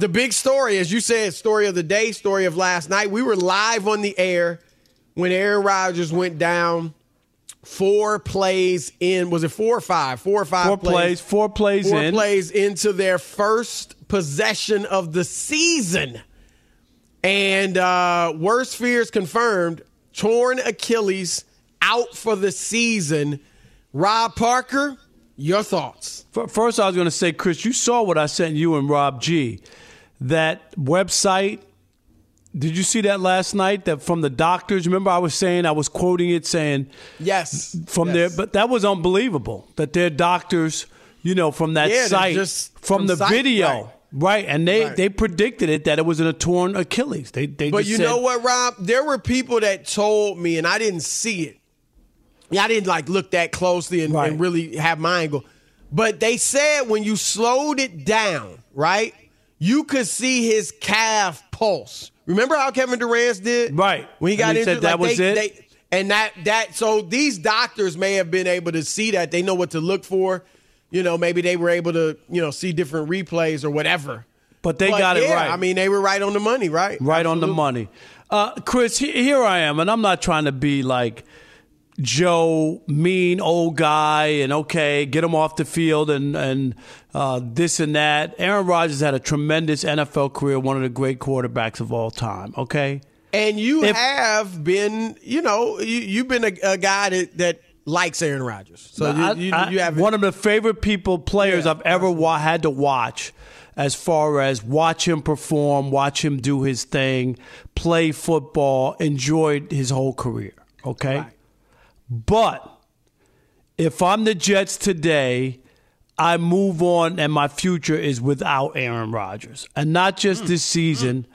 The big story, as you said, story of the day, story of last night. We were live on the air when Aaron Rodgers went down four plays in. Was it four or five? Four or five Four plays, four plays four in. plays into their first possession of the season. And uh, worst fears confirmed torn Achilles out for the season. Rob Parker, your thoughts? First, I was going to say, Chris, you saw what I sent you and Rob G. That website. Did you see that last night? That from the doctors. Remember, I was saying I was quoting it, saying Yes. from yes. there, but that was unbelievable. That their doctors, you know, from that Yeah, site, just from, from the site, video, right. right. And they Right. they predicted it that it was in a torn Achilles. They they. But you said- know what, Rob? There were people that told me, and I didn't see it. Yeah, I didn't like look that closely and, Right. and really have my angle. But they said when you slowed it down, right, you could see his calf pulse. Remember how Kevin Durant did? Right. When he got he said that like, was they- it? they- and that that so these doctors may have been able to see that. They know what to look for. You know, maybe they were able to, you know, see different replays or whatever. But they got it right. I mean, they were right on the money, right? right on the money. Uh, Chris, he- here I am, and I'm not trying to be like Joe, mean old guy, and okay, get him off the field and and uh, this and that. Aaron Rodgers had a tremendous NFL career, one of the great quarterbacks of all time. Okay, And you If- have been, you know, you, you've been a, a guy that, that likes Aaron Rodgers. So you, I- you, you have one of the favorite people players Yeah, I've ever wa- had to watch. As far as watch him perform, watch him do his thing, play football, enjoyed his whole career. Okay, but if I'm the Jets today, I move on and my future is without Aaron Rodgers. And not just this season,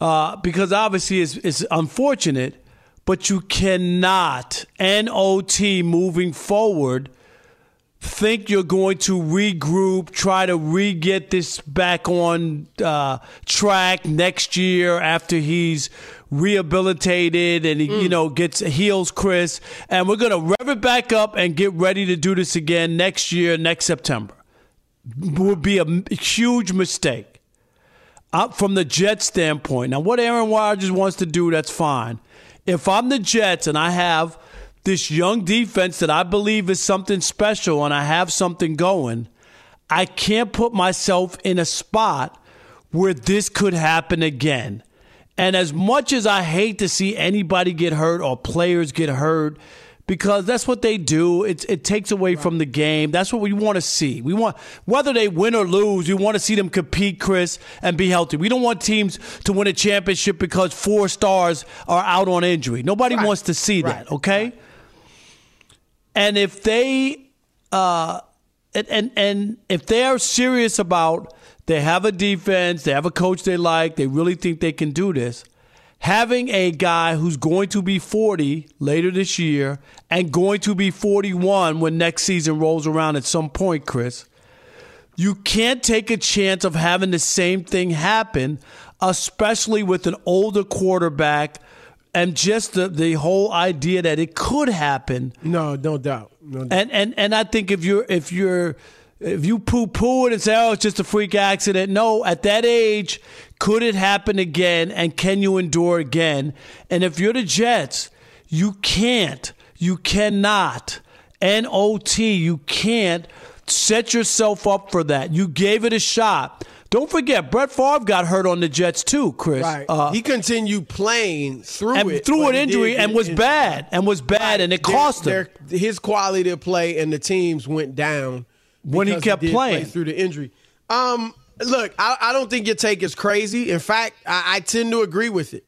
uh, because obviously it's, it's unfortunate, but you cannot, NOT moving forward, think you're going to regroup, try to re get this back on uh, track next year after he's rehabilitated and he, you know, gets heals Chris, and we're gonna rev it back up and get ready to do this again next year, next September. Would be a huge mistake. Uh, from the Jets standpoint, now what Aaron Rodgers wants to do, that's fine. If I'm the Jets and I have this young defense that I believe is something special and I have something going, I can't put myself in a spot where this could happen again. And as much as I hate to see anybody get hurt or players get hurt, because that's what they do. It, it takes away right. from the game. That's what we want to see. We want whether they win or lose, we want to see them compete, Chris, and be healthy. We don't want teams to win a championship because four stars are out on injury. Nobody right. wants to see right. that. Okay. And if they, uh, and, and and if they are serious about they have a defense, they have a coach they like, they really think they can do this having a guy who's going to be 40 later this year and going to be 41 when next season rolls around at some point, Chris, you can't take a chance of having the same thing happen, especially with an older quarterback and just the, the whole idea that it could happen. No, no doubt. No doubt. And and and I think if you're if you're if you poo poo it and say, oh, it's just a freak accident, no, at that age, could it happen again? And can you endure again? And if you're the Jets, you can't, you cannot, N O T, you can't set yourself up for that. You gave it a shot. Don't forget, Brett Favre got hurt on the Jets too, Chris. Right. Uh, he continued playing through and it, through an injury and was bad and was bad right. and it cost him. His quality of play and the teams went down when he kept he playing play through the injury. Um, look, I, I, don't think your take is crazy. In fact, I, I tend to agree with it.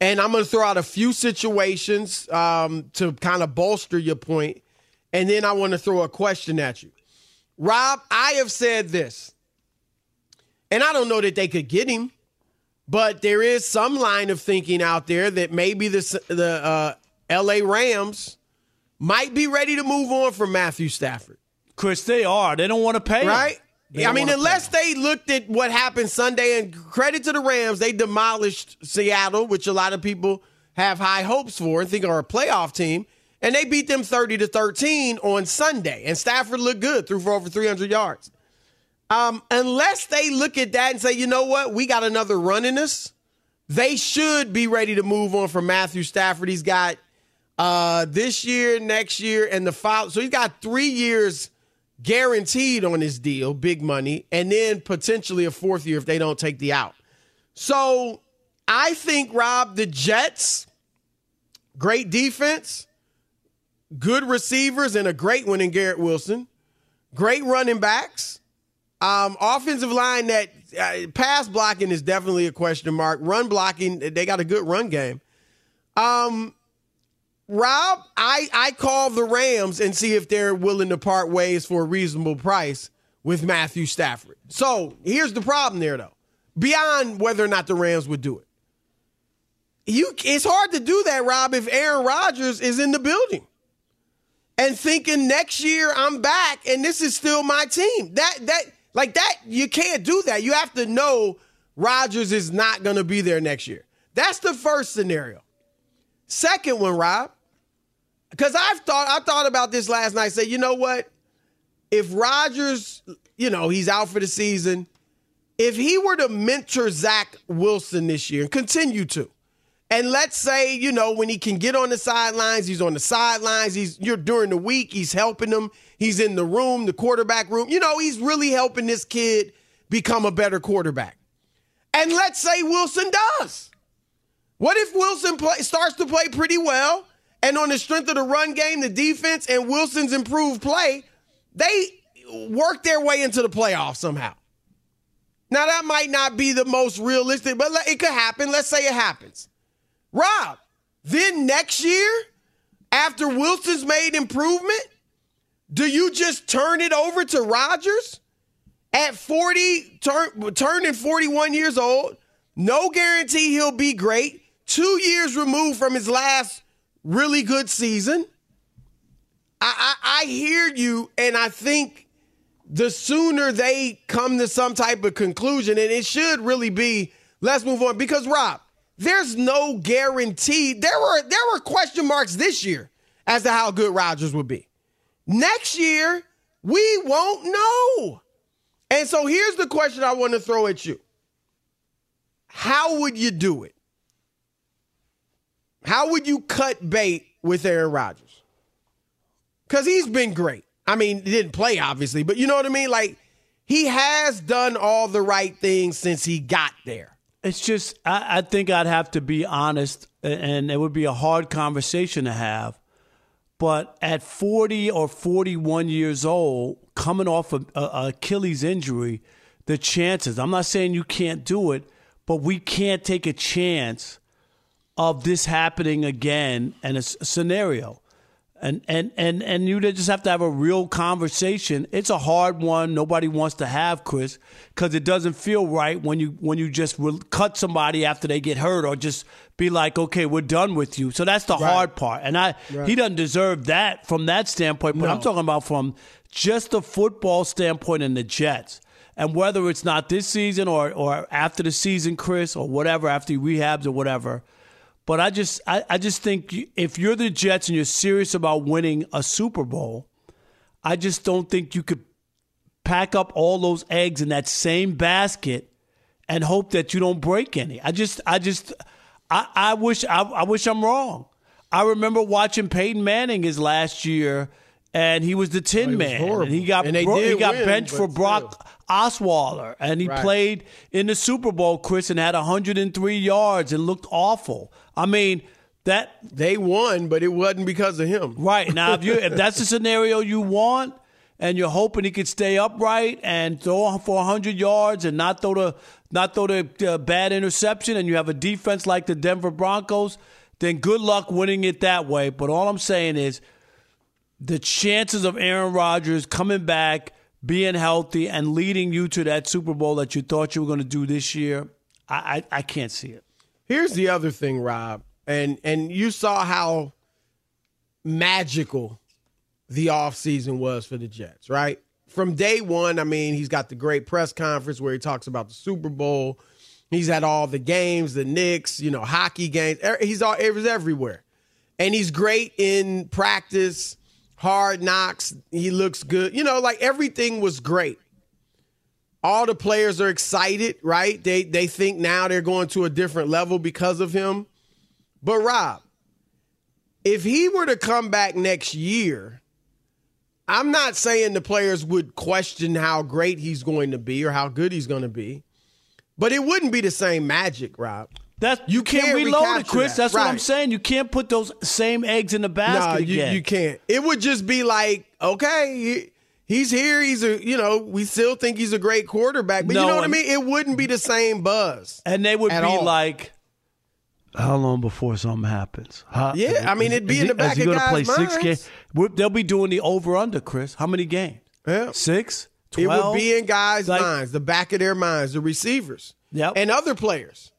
And I'm going to throw out a few situations um, to kind of bolster your point, and then I want to throw a question at you. Rob, I have said this, and I don't know that they could get him, but there is some line of thinking out there that maybe the the uh, L.A. Rams might be ready to move on from Matthew Stafford. Chris, they are. They don't want to pay. Right? I mean, unless they looked at what happened Sunday, and credit to the Rams, they demolished Seattle, which a lot of people have high hopes for and think are a playoff team. And they beat them 30 to 13 on Sunday. And Stafford looked good, threw for over 300 yards. Um, unless they look at that and say, you know what, we got another run in us, they should be ready to move on from Matthew Stafford. He's got uh, this year, next year, and the follow. So he's got three years guaranteed on his deal, big money, and then potentially a fourth year if they don't take the out. So I think, Rob, the Jets, great defense, good receivers, and a great one in Garrett Wilson, great running backs, um, offensive line that uh, pass blocking is definitely a question mark. Run blocking, they got a good run game. Um, Rob, I, I call the Rams and see if they're willing to part ways for a reasonable price with Matthew Stafford. So here's the problem there, though. Beyond whether or not the Rams would do it, you it's hard to do that, Rob, if Aaron Rodgers is in the building and thinking next year I'm back and this is still my team. That that like that you can't do that. You have to know Rodgers is not going to be there next year. That's the first scenario. Second one, Rob, because I've thought I thought about this last night. Say, you know what? If Rodgers, you know, he's out for the season. If he were to mentor Zach Wilson this year and continue to, and let's say, you know, when he can get on the sidelines, he's on the sidelines. He's you're during the week, he's helping him, He's in the room, the quarterback room. You know, he's really helping this kid become a better quarterback. And let's say Wilson does. What if Wilson play, starts to play pretty well? And on the strength of the run game, the defense, and Wilson's improved play, they work their way into the playoffs somehow. Now, that might not be the most realistic, but it could happen. Let's say it happens. Rob, then next year, after Wilson's made improvement, do you just turn it over to Rodgers at 40, turn, turning 41 years old? No guarantee he'll be great. Two years removed from his last really good season. I, I, I hear you, and I think the sooner they come to some type of conclusion, and it should really be let's move on. Because Rob, there's no guarantee. There were there were question marks this year as to how good Rodgers would be. Next year, we won't know. And so here's the question I want to throw at you. How would you do it? How would you cut bait with Aaron Rodgers? Because he's been great. I mean, he didn't play, obviously, but you know what I mean? Like, he has done all the right things since he got there. It's just, I, I think I'd have to be honest, and it would be a hard conversation to have. But at 40 or 41 years old, coming off a, a Achilles injury, the chances, I'm not saying you can't do it, but we can't take a chance of this happening again and a, a scenario and and and and you just have to have a real conversation. It's a hard one. Nobody wants to have Chris because it doesn't feel right when you when you just cut somebody after they get hurt or just be like, okay, we're done with you. So that's the right. hard part, and I right. he doesn't deserve that from that standpoint. But no. I'm talking about from just the football standpoint in the Jets. And whether it's not this season or, or after the season, Chris, or whatever, after he rehabs or whatever, but I just I, I just think if you're the Jets and you're serious about winning a Super Bowl, I just don't think you could pack up all those eggs in that same basket and hope that you don't break any. I just I just I, I wish I, I wish I'm wrong. I remember watching Peyton Manning his last year and he was the Tin oh, Man. And he got and bro- he got win, benched for Brock still. Osweiler, and he right. played in the Super Bowl, Chris, and had 103 yards and looked awful. I mean, that they won, but it wasn't because of him. Right now, if you if that's the scenario you want, and you're hoping he could stay upright and throw for 100 yards and not throw the not throw the uh, bad interception, and you have a defense like the Denver Broncos, then good luck winning it that way. But all I'm saying is, the chances of Aaron Rodgers coming back being healthy and leading you to that Super Bowl that you thought you were going to do this year, I, I, I can't see it. Here's the other thing, Rob, and and you saw how magical the offseason was for the Jets, right? From day one, I mean, he's got the great press conference where he talks about the Super Bowl. He's at all the games, the Knicks, you know, hockey games. Er, he's all it was everywhere. And he's great in practice hard knocks. He looks good. You know, like everything was great. All the players are excited, right? They they think now they're going to a different level because of him. But Rob, if he were to come back next year, I'm not saying the players would question how great he's going to be or how good he's going to be, but it wouldn't be the same magic, Rob. That you can't, can't reload it, Chris. That. That's right. what I'm saying. You can't put those same eggs in the basket no, you, again. You can't. It would just be like, okay, he's here. He's a, you know, we still think he's a great quarterback, but no, you know what I mean. It wouldn't be the same buzz, and they would be all. like, how long before something happens? How, yeah, I mean, it'd be in the back of guys' play minds. six games? They'll be doing the over under, Chris. How many games? Yeah. Six. 12? It would be in guys' like, minds, the back of their minds, the receivers, yep. and other players.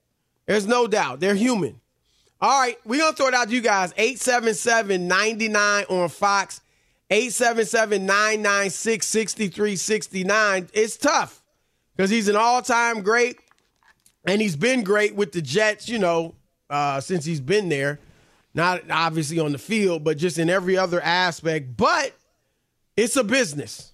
There's no doubt. They're human. All right, we're going to throw it out to you guys. 877 99 on Fox, 877 996 6369. It's tough because he's an all time great, and he's been great with the Jets, you know, uh, since he's been there. Not obviously on the field, but just in every other aspect. But it's a business.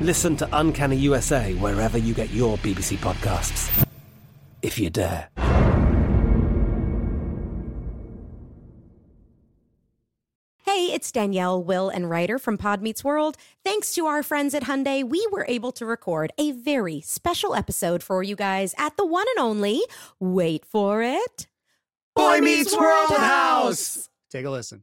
Listen to Uncanny USA wherever you get your BBC podcasts, if you dare. Hey, it's Danielle, Will, and Rider from Pod Meets World. Thanks to our friends at Hyundai, we were able to record a very special episode for you guys at the one and only, wait for it, Boy Meets World House. Take a listen.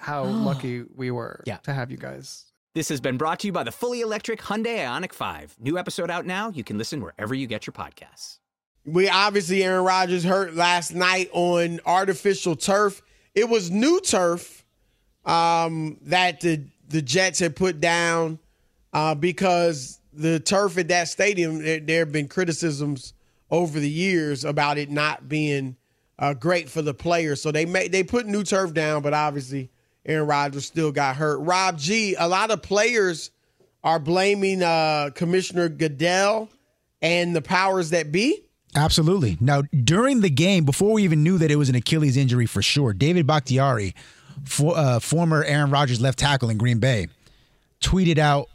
how lucky we were Yeah. to have you guys. This has been brought to you by the fully electric Hyundai Ioniq 5. New episode out now. You can listen wherever you get your podcasts. We obviously Aaron Rodgers hurt last night on artificial turf. It was new turf um, that the the Jets had put down uh, because the turf at that stadium. There, there have been criticisms over the years about it not being uh, great for the players. So they made they put new turf down, but obviously Aaron Rodgers still got hurt. Rob G. A lot of players are blaming uh, Commissioner Goodell and the powers that be. Absolutely. Now, during the game, before we even knew that it was an Achilles injury for sure, David Bakhtiari, for, uh, former Aaron Rodgers left tackle in Green Bay, tweeted out,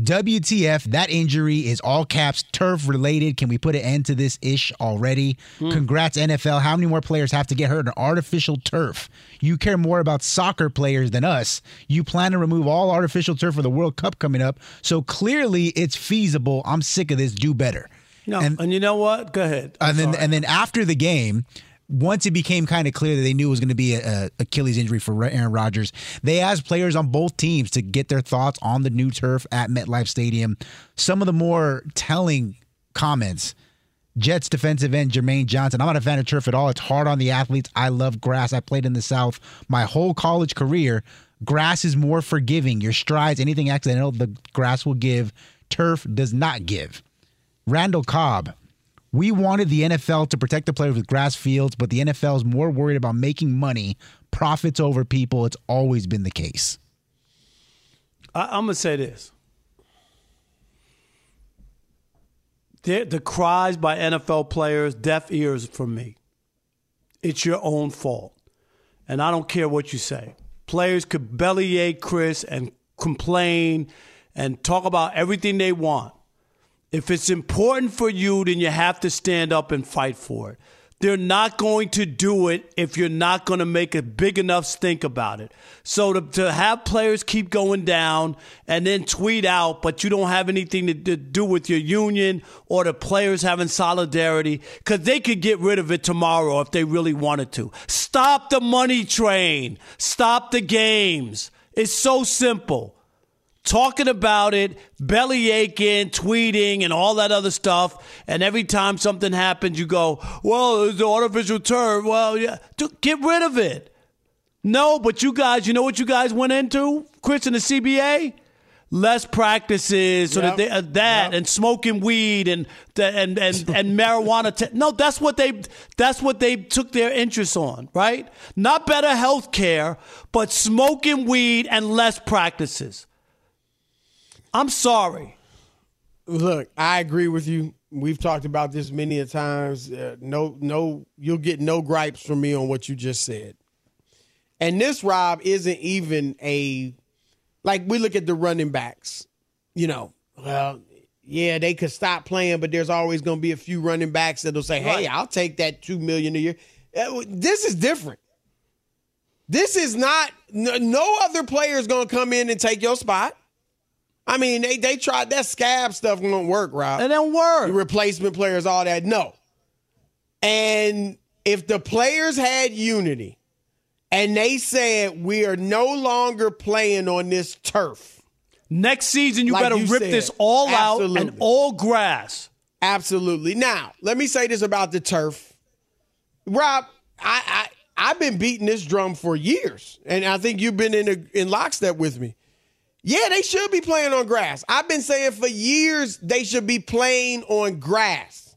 WTF, that injury is all caps turf related. Can we put an end to this ish already? Hmm. Congrats, NFL. How many more players have to get hurt on artificial turf? You care more about soccer players than us. You plan to remove all artificial turf for the World Cup coming up. So clearly it's feasible. I'm sick of this. Do better. No, and, you know what? Go ahead. I'm and then sorry. and then after the game, once it became kind of clear that they knew it was going to be a, a Achilles injury for Aaron Rodgers, they asked players on both teams to get their thoughts on the new turf at MetLife Stadium. Some of the more telling comments. Jets defensive end Jermaine Johnson. I'm not a fan of turf at all. It's hard on the athletes. I love grass. I played in the South my whole college career. Grass is more forgiving. Your strides, anything accidental, the grass will give. Turf does not give. Randall Cobb. We wanted the NFL to protect the players with grass fields, but the NFL is more worried about making money, profits over people. It's always been the case. I, I'm gonna say this: the, the cries by NFL players, deaf ears from me. It's your own fault, and I don't care what you say. Players could bellyache Chris and complain and talk about everything they want. If it's important for you, then you have to stand up and fight for it. They're not going to do it if you're not going to make a big enough stink about it. So to, to have players keep going down and then tweet out, but you don't have anything to, to do with your union or the players having solidarity, because they could get rid of it tomorrow if they really wanted to. Stop the money train. Stop the games. It's so simple talking about it, belly aching, tweeting, and all that other stuff. And every time something happens, you go, well, it's the artificial turf. Well, yeah, Dude, get rid of it. No, but you guys, you know what you guys went into, Chris and the CBA? Less practices, so Yep. that they, uh, that and smoking weed and and and and marijuana. Te- no, that's what they that's what they took their interest on, right? Not better health care, but smoking weed and less practices. I'm sorry. Look, I agree with you. We've talked about this many a times. Uh, no, no, you'll get no gripes from me on what you just said. And this, Rob, isn't even a like we look at the running backs, you know, well, yeah, they could stop playing, but there's always going to be a few running backs that'll say, "Hey. I'll take that two million a year." Uh, This is different. This is not. No, no other player is going to come in and take your spot. I mean, they they tried that scab stuff won't work, Rob. It don't work. The replacement players, all that, no. And if the players had unity and they said we are no longer playing on this turf. Next season, you Like better you rip said, this all out and all grass. Absolutely. Now, let me say this about the turf. Rob, I, I I've been beating this drum for years, and I think you've been in a, in lockstep with me. Yeah, they should be playing on grass. I've been saying for years they should be playing on grass.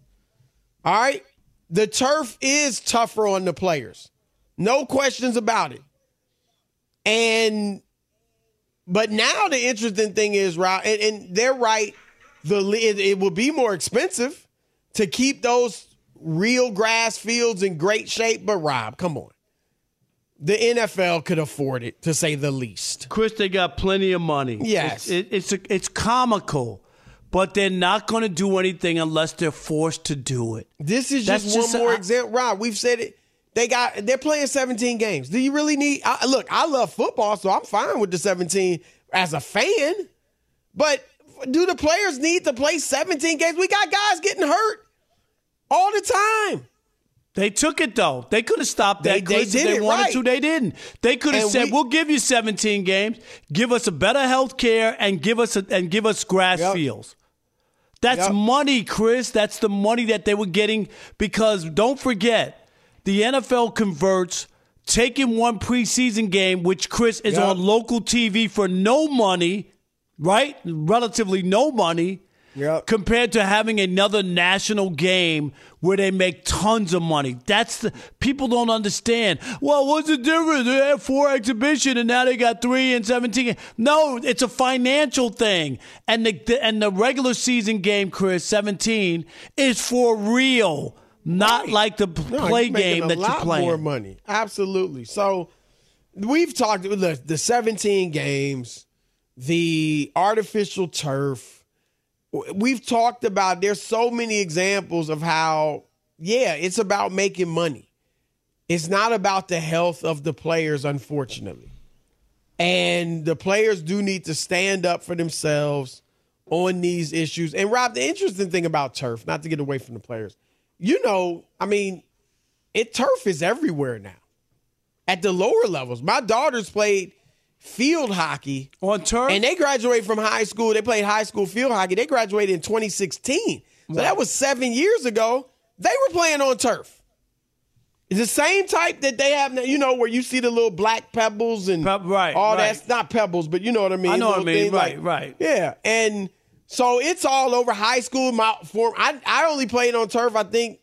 All right? The turf is tougher on the players. No questions about it. And but now the interesting thing is, Rob, and, and they're right. The it, it will be more expensive to keep those real grass fields in great shape. But Rob, come on, the NFL could afford it to say the least. Chris, they got plenty of money. Yes. It's, it, it's, it's comical, but they're not going to do anything unless they're forced to do it. This is That's just, just one more a- example. Rob, we've said it. They got they're playing 17 games. Do you really need? I, look, I love football, so I'm fine with the 17 as a fan. But do the players need to play 17 games? We got guys getting hurt all the time. They took it though. They could have stopped that. they if did they it wanted right. to. They didn't. They could have And said, we- "We'll give you 17 games. Give us a better health care and give us a, and give us grass Yep. fields." That's Yep. money, Chris. That's the money that they were getting because don't forget, the NFL converts taking one preseason game, which Chris is Yep. on local TV for no money, right? Relatively no money. Yep. Compared to having another national game where they make tons of money. That's the people don't understand. Well, what's the difference? They had four exhibition and now they got three and seventeen. No, it's a financial thing. And the, the and the regular season game, Chris, seventeen, is for real. Not like the play you're game that you're playing. more money. Absolutely. So we've talked the the 17 games, the artificial turf. We've talked about there's so many examples of how yeah, it's about making money. It's not about the health of the players unfortunately. And the players do need to stand up for themselves on these issues. And Rob, the interesting thing about turf, not to get away from the players, you know, I mean, it turf is everywhere now. At the lower levels. My daughters played field hockey on turf. And they graduated from high school. They played high school field hockey. They graduated in 2016. So that was seven years ago. They were playing on turf. It's the same type that they have now, you know, where you see the little black pebbles and right, all right. that's not pebbles, but you know what I mean. I know what I mean. Right, like- right. Yeah. And so it's all over high school. My form I I only played on turf, I think,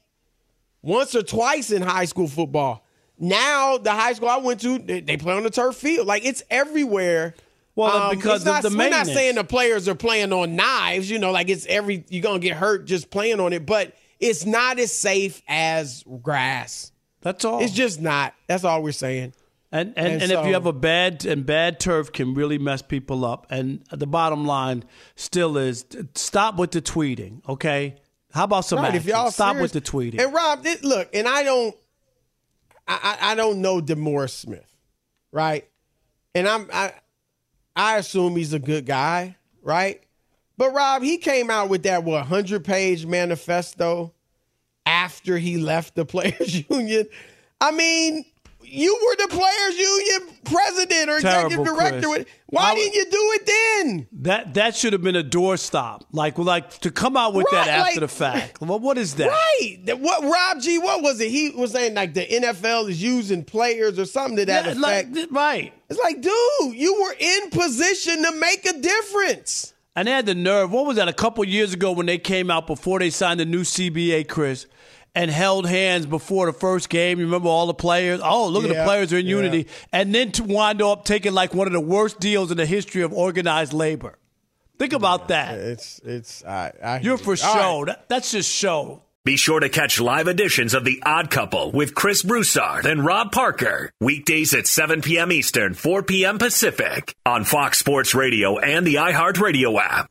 once or twice in high school football. Now the high school I went to, they, they play on the turf field. Like it's everywhere. Well, Um, because not, of the we're not saying the players are playing on knives. You know, like it's every you're gonna get hurt just playing on it, but it's not as safe as grass. That's all. It's just not. That's all we're saying. And and, And and, if you have a bad and bad turf can really mess people up. And the bottom line still is stop with the tweeting, okay? How about some Right, action? if y'all stop serious- with the tweeting. And Rob, this, look, and I don't, I, I don't know DeMaurice Smith, right? And I'm I, I assume he's a good guy, right? But Rob, he came out with that what hundred page manifesto after he left the players union. I mean, you were the players union president or executive director. Chris. Why I- didn't you do it then? that that should have been a doorstop. Like like to come out with that after like- the fact. Well, what is that? Right. What Rob G? What was it? He was saying like the NFL is using players or something to that Yeah, effect. like, right. It's like, dude, you were in position to make a difference. And they had the nerve. What was that? A couple years ago when they came out before they signed the new CBA, Chris, and held hands before the first game. You remember all the players? Oh, look at the players are in yeah. unity. And then to wind up taking like one of the worst deals in the history of organized labor. Think about that. It's it's I, I You're for you. All show. right. That, that's just show. Be sure to catch live editions of The Odd Couple with Chris Broussard and Rob Parker. Weekdays at 7 p.m. Eastern, 4 p.m. Pacific on Fox Sports Radio and the iHeartRadio app.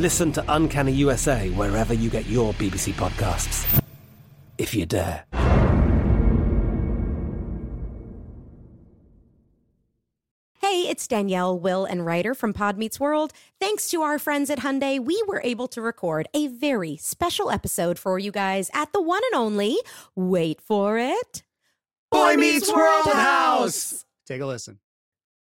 Listen to Uncanny USA wherever you get your BBC podcasts, if you dare. Hey, it's Danielle, Will, and Rider from Pod Meets World. Thanks to our friends at Hyundai, we were able to record a very special episode for you guys at the one and only, wait for it, Boy Meets World House. Take a listen.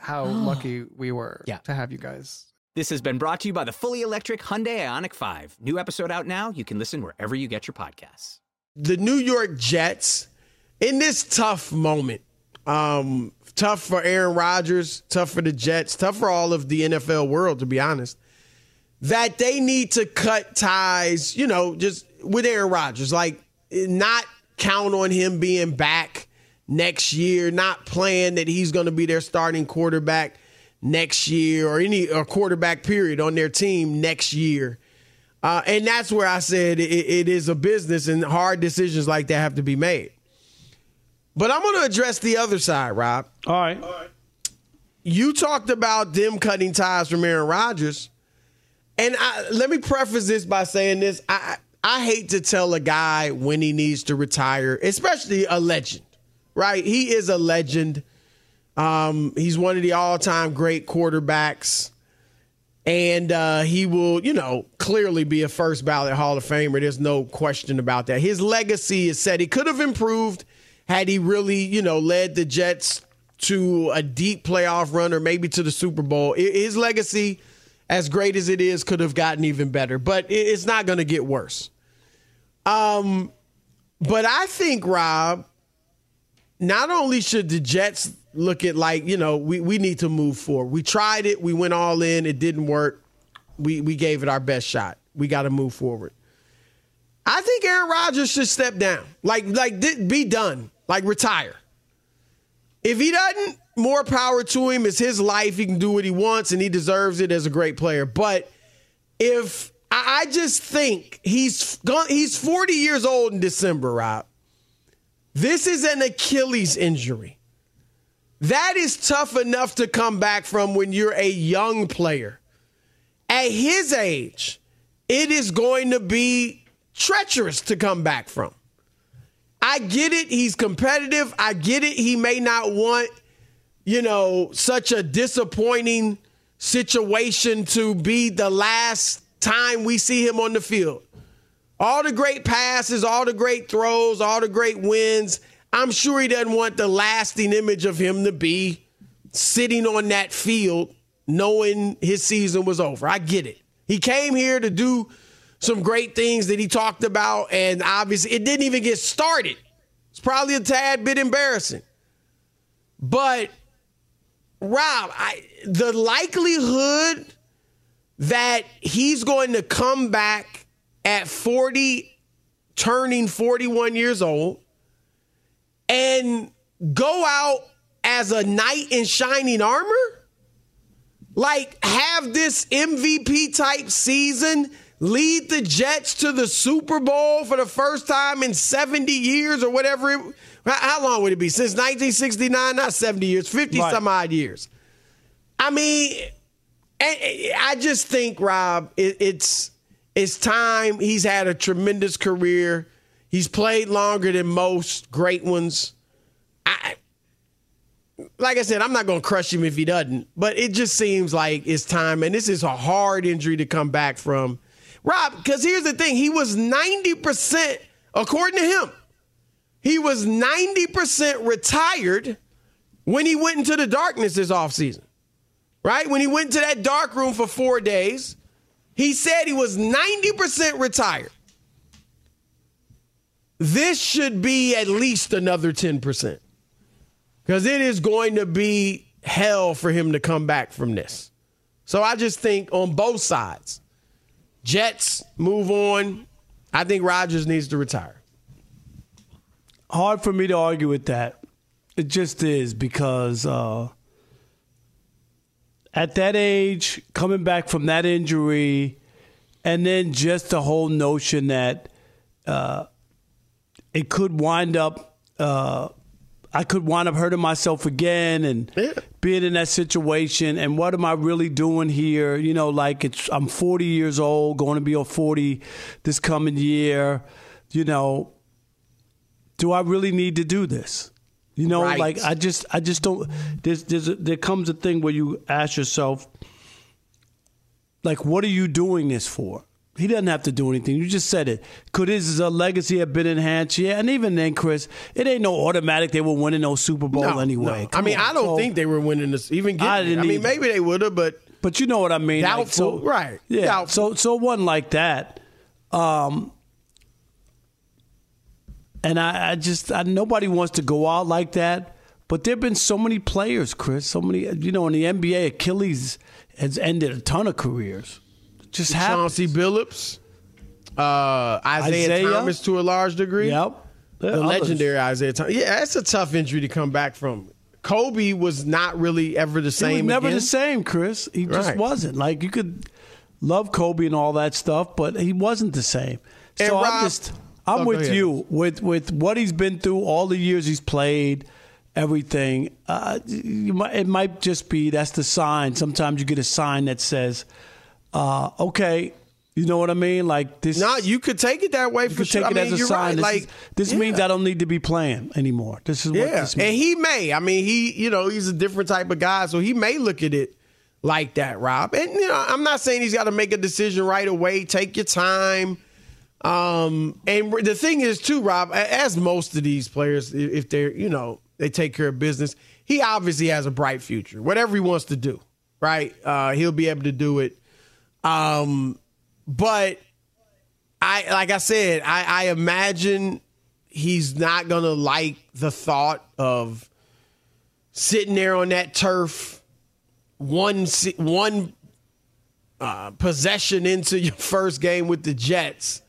how lucky we were Yeah. to have you guys. This has been brought to you by the fully electric Hyundai Ioniq 5. New episode out now. You can listen wherever you get your podcasts. the New York Jets in this tough moment. Um, tough for Aaron Rodgers, tough for the Jets, tough for all of the NFL world, to be honest. That they need to cut ties, you know, just with Aaron Rodgers, like not count on him being back next year, not plan that he's going to be their starting quarterback next year or any or quarterback period on their team next year. Uh, and that's where I said it, it is a business and hard decisions like that have to be made. But I'm going to address the other side, Rob. All right. You talked about them cutting ties from Aaron Rodgers. And I, let me preface this by saying this. I, I hate to tell a guy when he needs to retire, especially a legend, right? He is a legend. Um, he's one of the all time great quarterbacks. And uh, he will, you know, clearly be a first ballot Hall of Famer. There's no question about that. His legacy is set. He could have improved had he really, you know, led the Jets to a deep playoff run or maybe to the Super Bowl. His legacy, as great as it is, could have gotten even better, but it's not going to get worse. Um, but I think Rob, not only should the Jets look at like you know we we need to move forward. We tried it, we went all in, it didn't work. We we gave it our best shot. We got to move forward. I think Aaron Rodgers should step down, like like be done, like retire. If he doesn't, more power to him. It's his life. He can do what he wants, and he deserves it as a great player. But if I, just think he's gone, he's 40 years old in December, Rob. This is an Achilles injury. That is tough enough to come back from when you're a young player. At his age, it is going to be treacherous to come back from. I get it. He's competitive. I get it. He may not want, you know, such a disappointing situation to be the last time we see him on the field. All the great passes, all the great throws, all the great wins. I'm sure he doesn't want the lasting image of him to be sitting on that field knowing his season was over. I get it. He came here to do some great things that he talked about, and obviously it didn't even get started. It's probably a tad bit embarrassing. But Rob, I, the likelihood that he's going to come back at 40, turning 41 years old, and go out as a knight in shining armor? Like, have this MVP type season, lead the Jets to the Super Bowl for the first time in 70 years or whatever it how long would it be? Since 1969? Not 70 years, 50 right. some odd years. I mean, eh, eh, I just think, Rob, it's it's time. He's had a tremendous career. He's played longer than most great ones. I, like I said, I'm not going to crush him if he doesn't, but it just seems like it's time. And this is a hard injury to come back from. Rob, because here's the thing he was 90%, according to him, he was 90% retired when he went into the darkness this offseason. Right? When he went to that dark room for four days, he said he was 90% retired. This should be at least another 10%. Because it is going to be hell for him to come back from this. So I just think on both sides, Jets move on. I think Rodgers needs to retire hard for me to argue with that. It just is because uh, at that age, coming back from that injury, and then just the whole notion that uh, it could wind up, uh, I could wind up hurting myself again and yeah. being in that situation. And what am I really doing here? You know, like it's I'm 40 years old, going to be 40 this coming year. You know, do I really need to do this? You know, right. like I just, I just don't. There's, there's, a, there comes a thing where you ask yourself, like, what are you doing this for? He doesn't have to do anything. You just said it. Could his uh, legacy have been enhanced? Yeah, and even then, Chris, it ain't no automatic they were winning no Super Bowl no, anyway. No. I mean, on. I don't so, think they were winning this. Even getting I, didn't I mean, maybe they would have, but but you know what I mean. Doubtful, like, so, right? Yeah. Doubtful. So so one like that. Um, and I, I just I, nobody wants to go out like that. But there've been so many players, Chris. So many, you know, in the NBA, Achilles has ended a ton of careers. Just Chauncey Billups, uh, Isiah, Isiah, Thomas to a large degree. Yep, the legendary Isiah Thomas. Yeah, that's a tough injury to come back from. Kobe was not really ever the same. He was never again. the same, Chris. He just wasn't. Like you could love Kobe and all that stuff, but he wasn't the same. So Rob, I'm just I'm oh, with you with with what he's been through, all the years he's played, everything. Uh, might, it might just be that's the sign. Sometimes you get a sign that says, uh, "Okay." You know what I mean? Like this. No, you could take it that way you for could sure. Take it I mean, as a sign. Right. This, like, is, this yeah. means I don't need to be playing anymore. This is yeah. what this means. And he may. I mean, he. You know, he's a different type of guy, so he may look at it like that, Rob. And you know, I'm not saying he's got to make a decision right away. Take your time. Um, and the thing is, too, Rob, as most of these players, if they're, you know, they take care of business, he obviously has a bright future. Whatever he wants to do, right? Uh, he'll be able to do it. Um, but I, like I said, I, I imagine he's not gonna like the thought of sitting there on that turf, one one uh, possession into your first game with the Jets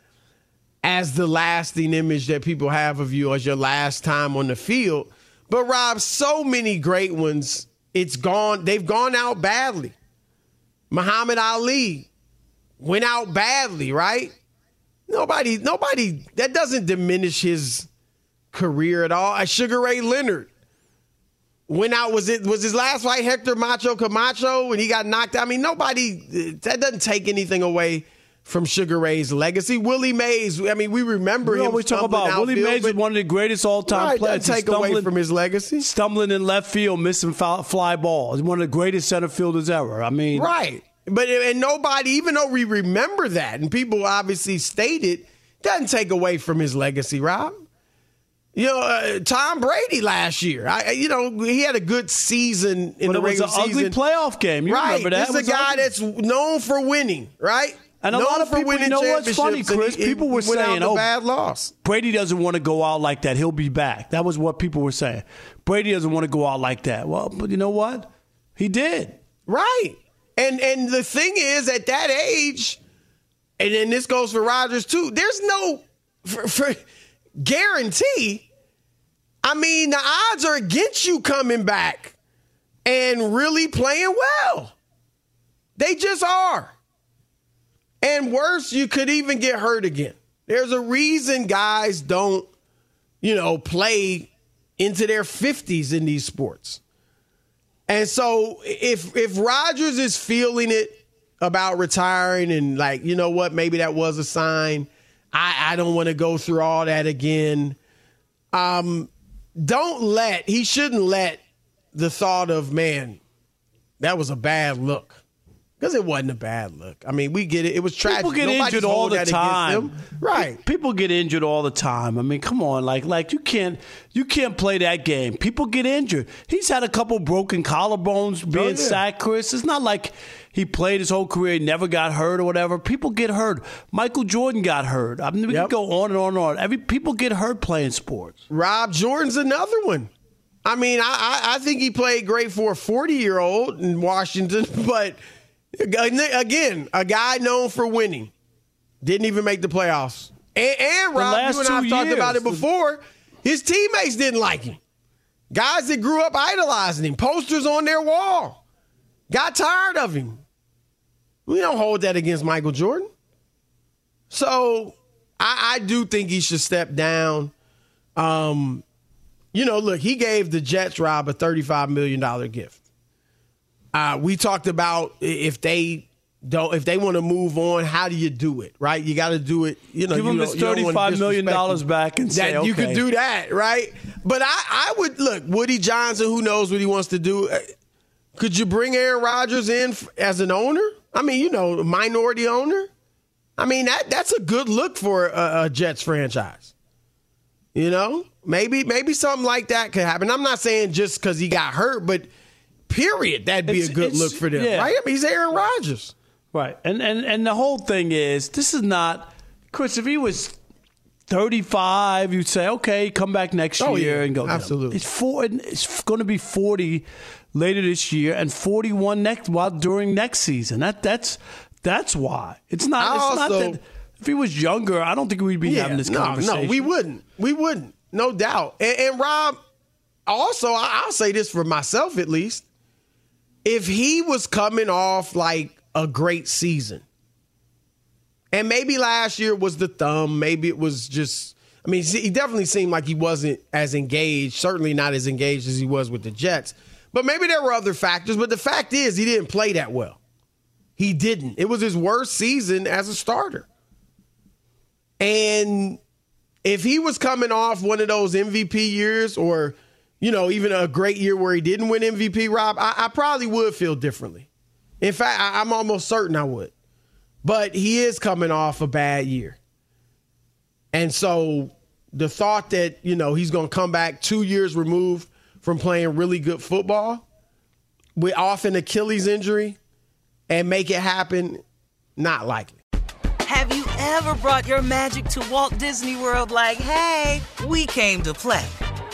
as the lasting image that people have of you as your last time on the field. But Rob, so many great ones, it's gone, they've gone out badly. Muhammad Ali went out badly, right? Nobody, nobody, that doesn't diminish his career at all. Sugar Ray Leonard went out, was it was his last fight Hector Macho Camacho when he got knocked out? I mean, nobody that doesn't take anything away from Sugar Ray's legacy. Willie Mays, I mean, we remember We him. always talk about Willie Mays is one of the greatest all-time Right, players. take away from his legacy. Stumbling in left field, missing foul, fly balls. He's one of the greatest center fielders ever. I mean, Right. But and nobody, even though we remember that, and people obviously state it, doesn't take away from his legacy, Rob. You know, uh, Tom Brady last year. I, you know, he had a good season in But the it was an ugly playoff game. You right. remember that? This It is was a guy ugly. that's known for winning, right? And a lot of people, you know what's funny, Chris? he- people were saying, "Oh, bad loss." Brady doesn't want to go out like that. He'll be back." That was what people were saying. Brady doesn't want to go out like that. Well, but you know what? He did. Right. And and the thing is, at that age, and then this goes for Rodgers too. There's no for, for guarantee. I mean, the odds are against you coming back and really playing well. They just are. And worse, you could even get hurt again. There's a reason guys don't, you know, play into their 50s in these sports. And so if if Rodgers is feeling it about retiring and like, you know what, maybe that was a sign. I, I don't want to go through all that again. Um, don't let he shouldn't let the thought of man, that was a bad look. Because it wasn't a bad look. I mean, we get it. It was tragic. People get Nobody's injured all the time. Right. People get injured all the time. I mean, come on, like like you can't you can't play that game. People get injured. He's had a couple broken collarbones oh, being Oh, yeah. sacked, Chris. It's not like he played his whole career, never got hurt or whatever. People get hurt. Michael Jordan got hurt. I mean, we can go on and on and on. Every people get hurt playing sports. Rob Jordan's another one. I mean, I, I, I think he played great for a 40 year old in Washington, but again, a guy known for winning didn't even make the playoffs. And, and Rob, you and I have two talked about it before. His teammates didn't like him. Guys that grew up idolizing him, posters on their wall, got tired of him. We don't hold that against Michael Jordan. So I, I do think he should step down. Um, you know, look, he gave the Jets Rob a $35 million gift. Uh, we talked about if they don't, if they want to move on, how do you do it? Right? You got to do it. You know, Give you know, his you $35 million back and say, that you okay. could do that, right? But I, I would look Woody Johnson. Who knows what he wants to do? Uh, Could you bring Aaron Rodgers in as an owner? I mean, you know, minority owner. I mean that that's a good look for a, a Jets franchise. You know, maybe maybe something like that could happen. I'm not saying just because he got hurt, but period, that'd be It's- a good look for them, yeah. right? I mean, he's Aaron Rodgers. Right. And and and the whole thing is this is not Chris, if he was 35, you'd say, okay, come back next Oh, year yeah. and go. Absolutely. It's four it's going to be 40 later this year and 41 next while during next season. That that's that's why. It's not I it's also- not that if he was younger, I don't think we'd be having this no, conversation. no, we wouldn't. We wouldn't, no doubt. And, and Rob, also, I- I'll say this for myself at least. If he was coming off like a great season, and maybe last year was the thumb, maybe it was just. I mean, he definitely seemed like he wasn't as engaged, certainly not as engaged as he was with the Jets. But maybe there were other factors. But the fact is, he didn't play that well. He didn't. It was his worst season as a starter. And if he was coming off one of those MVP years or, you know, even a great year where he didn't win MVP, Rob, I, I probably would feel differently. In fact, I, I'm almost certain I would. But he is coming off a bad year. And so the thought that, you know, he's going to come back two years removed from playing really good football with off an Achilles injury and make it happen, not likely. Have you ever brought your magic to Walt Disney World like, hey, we came to play?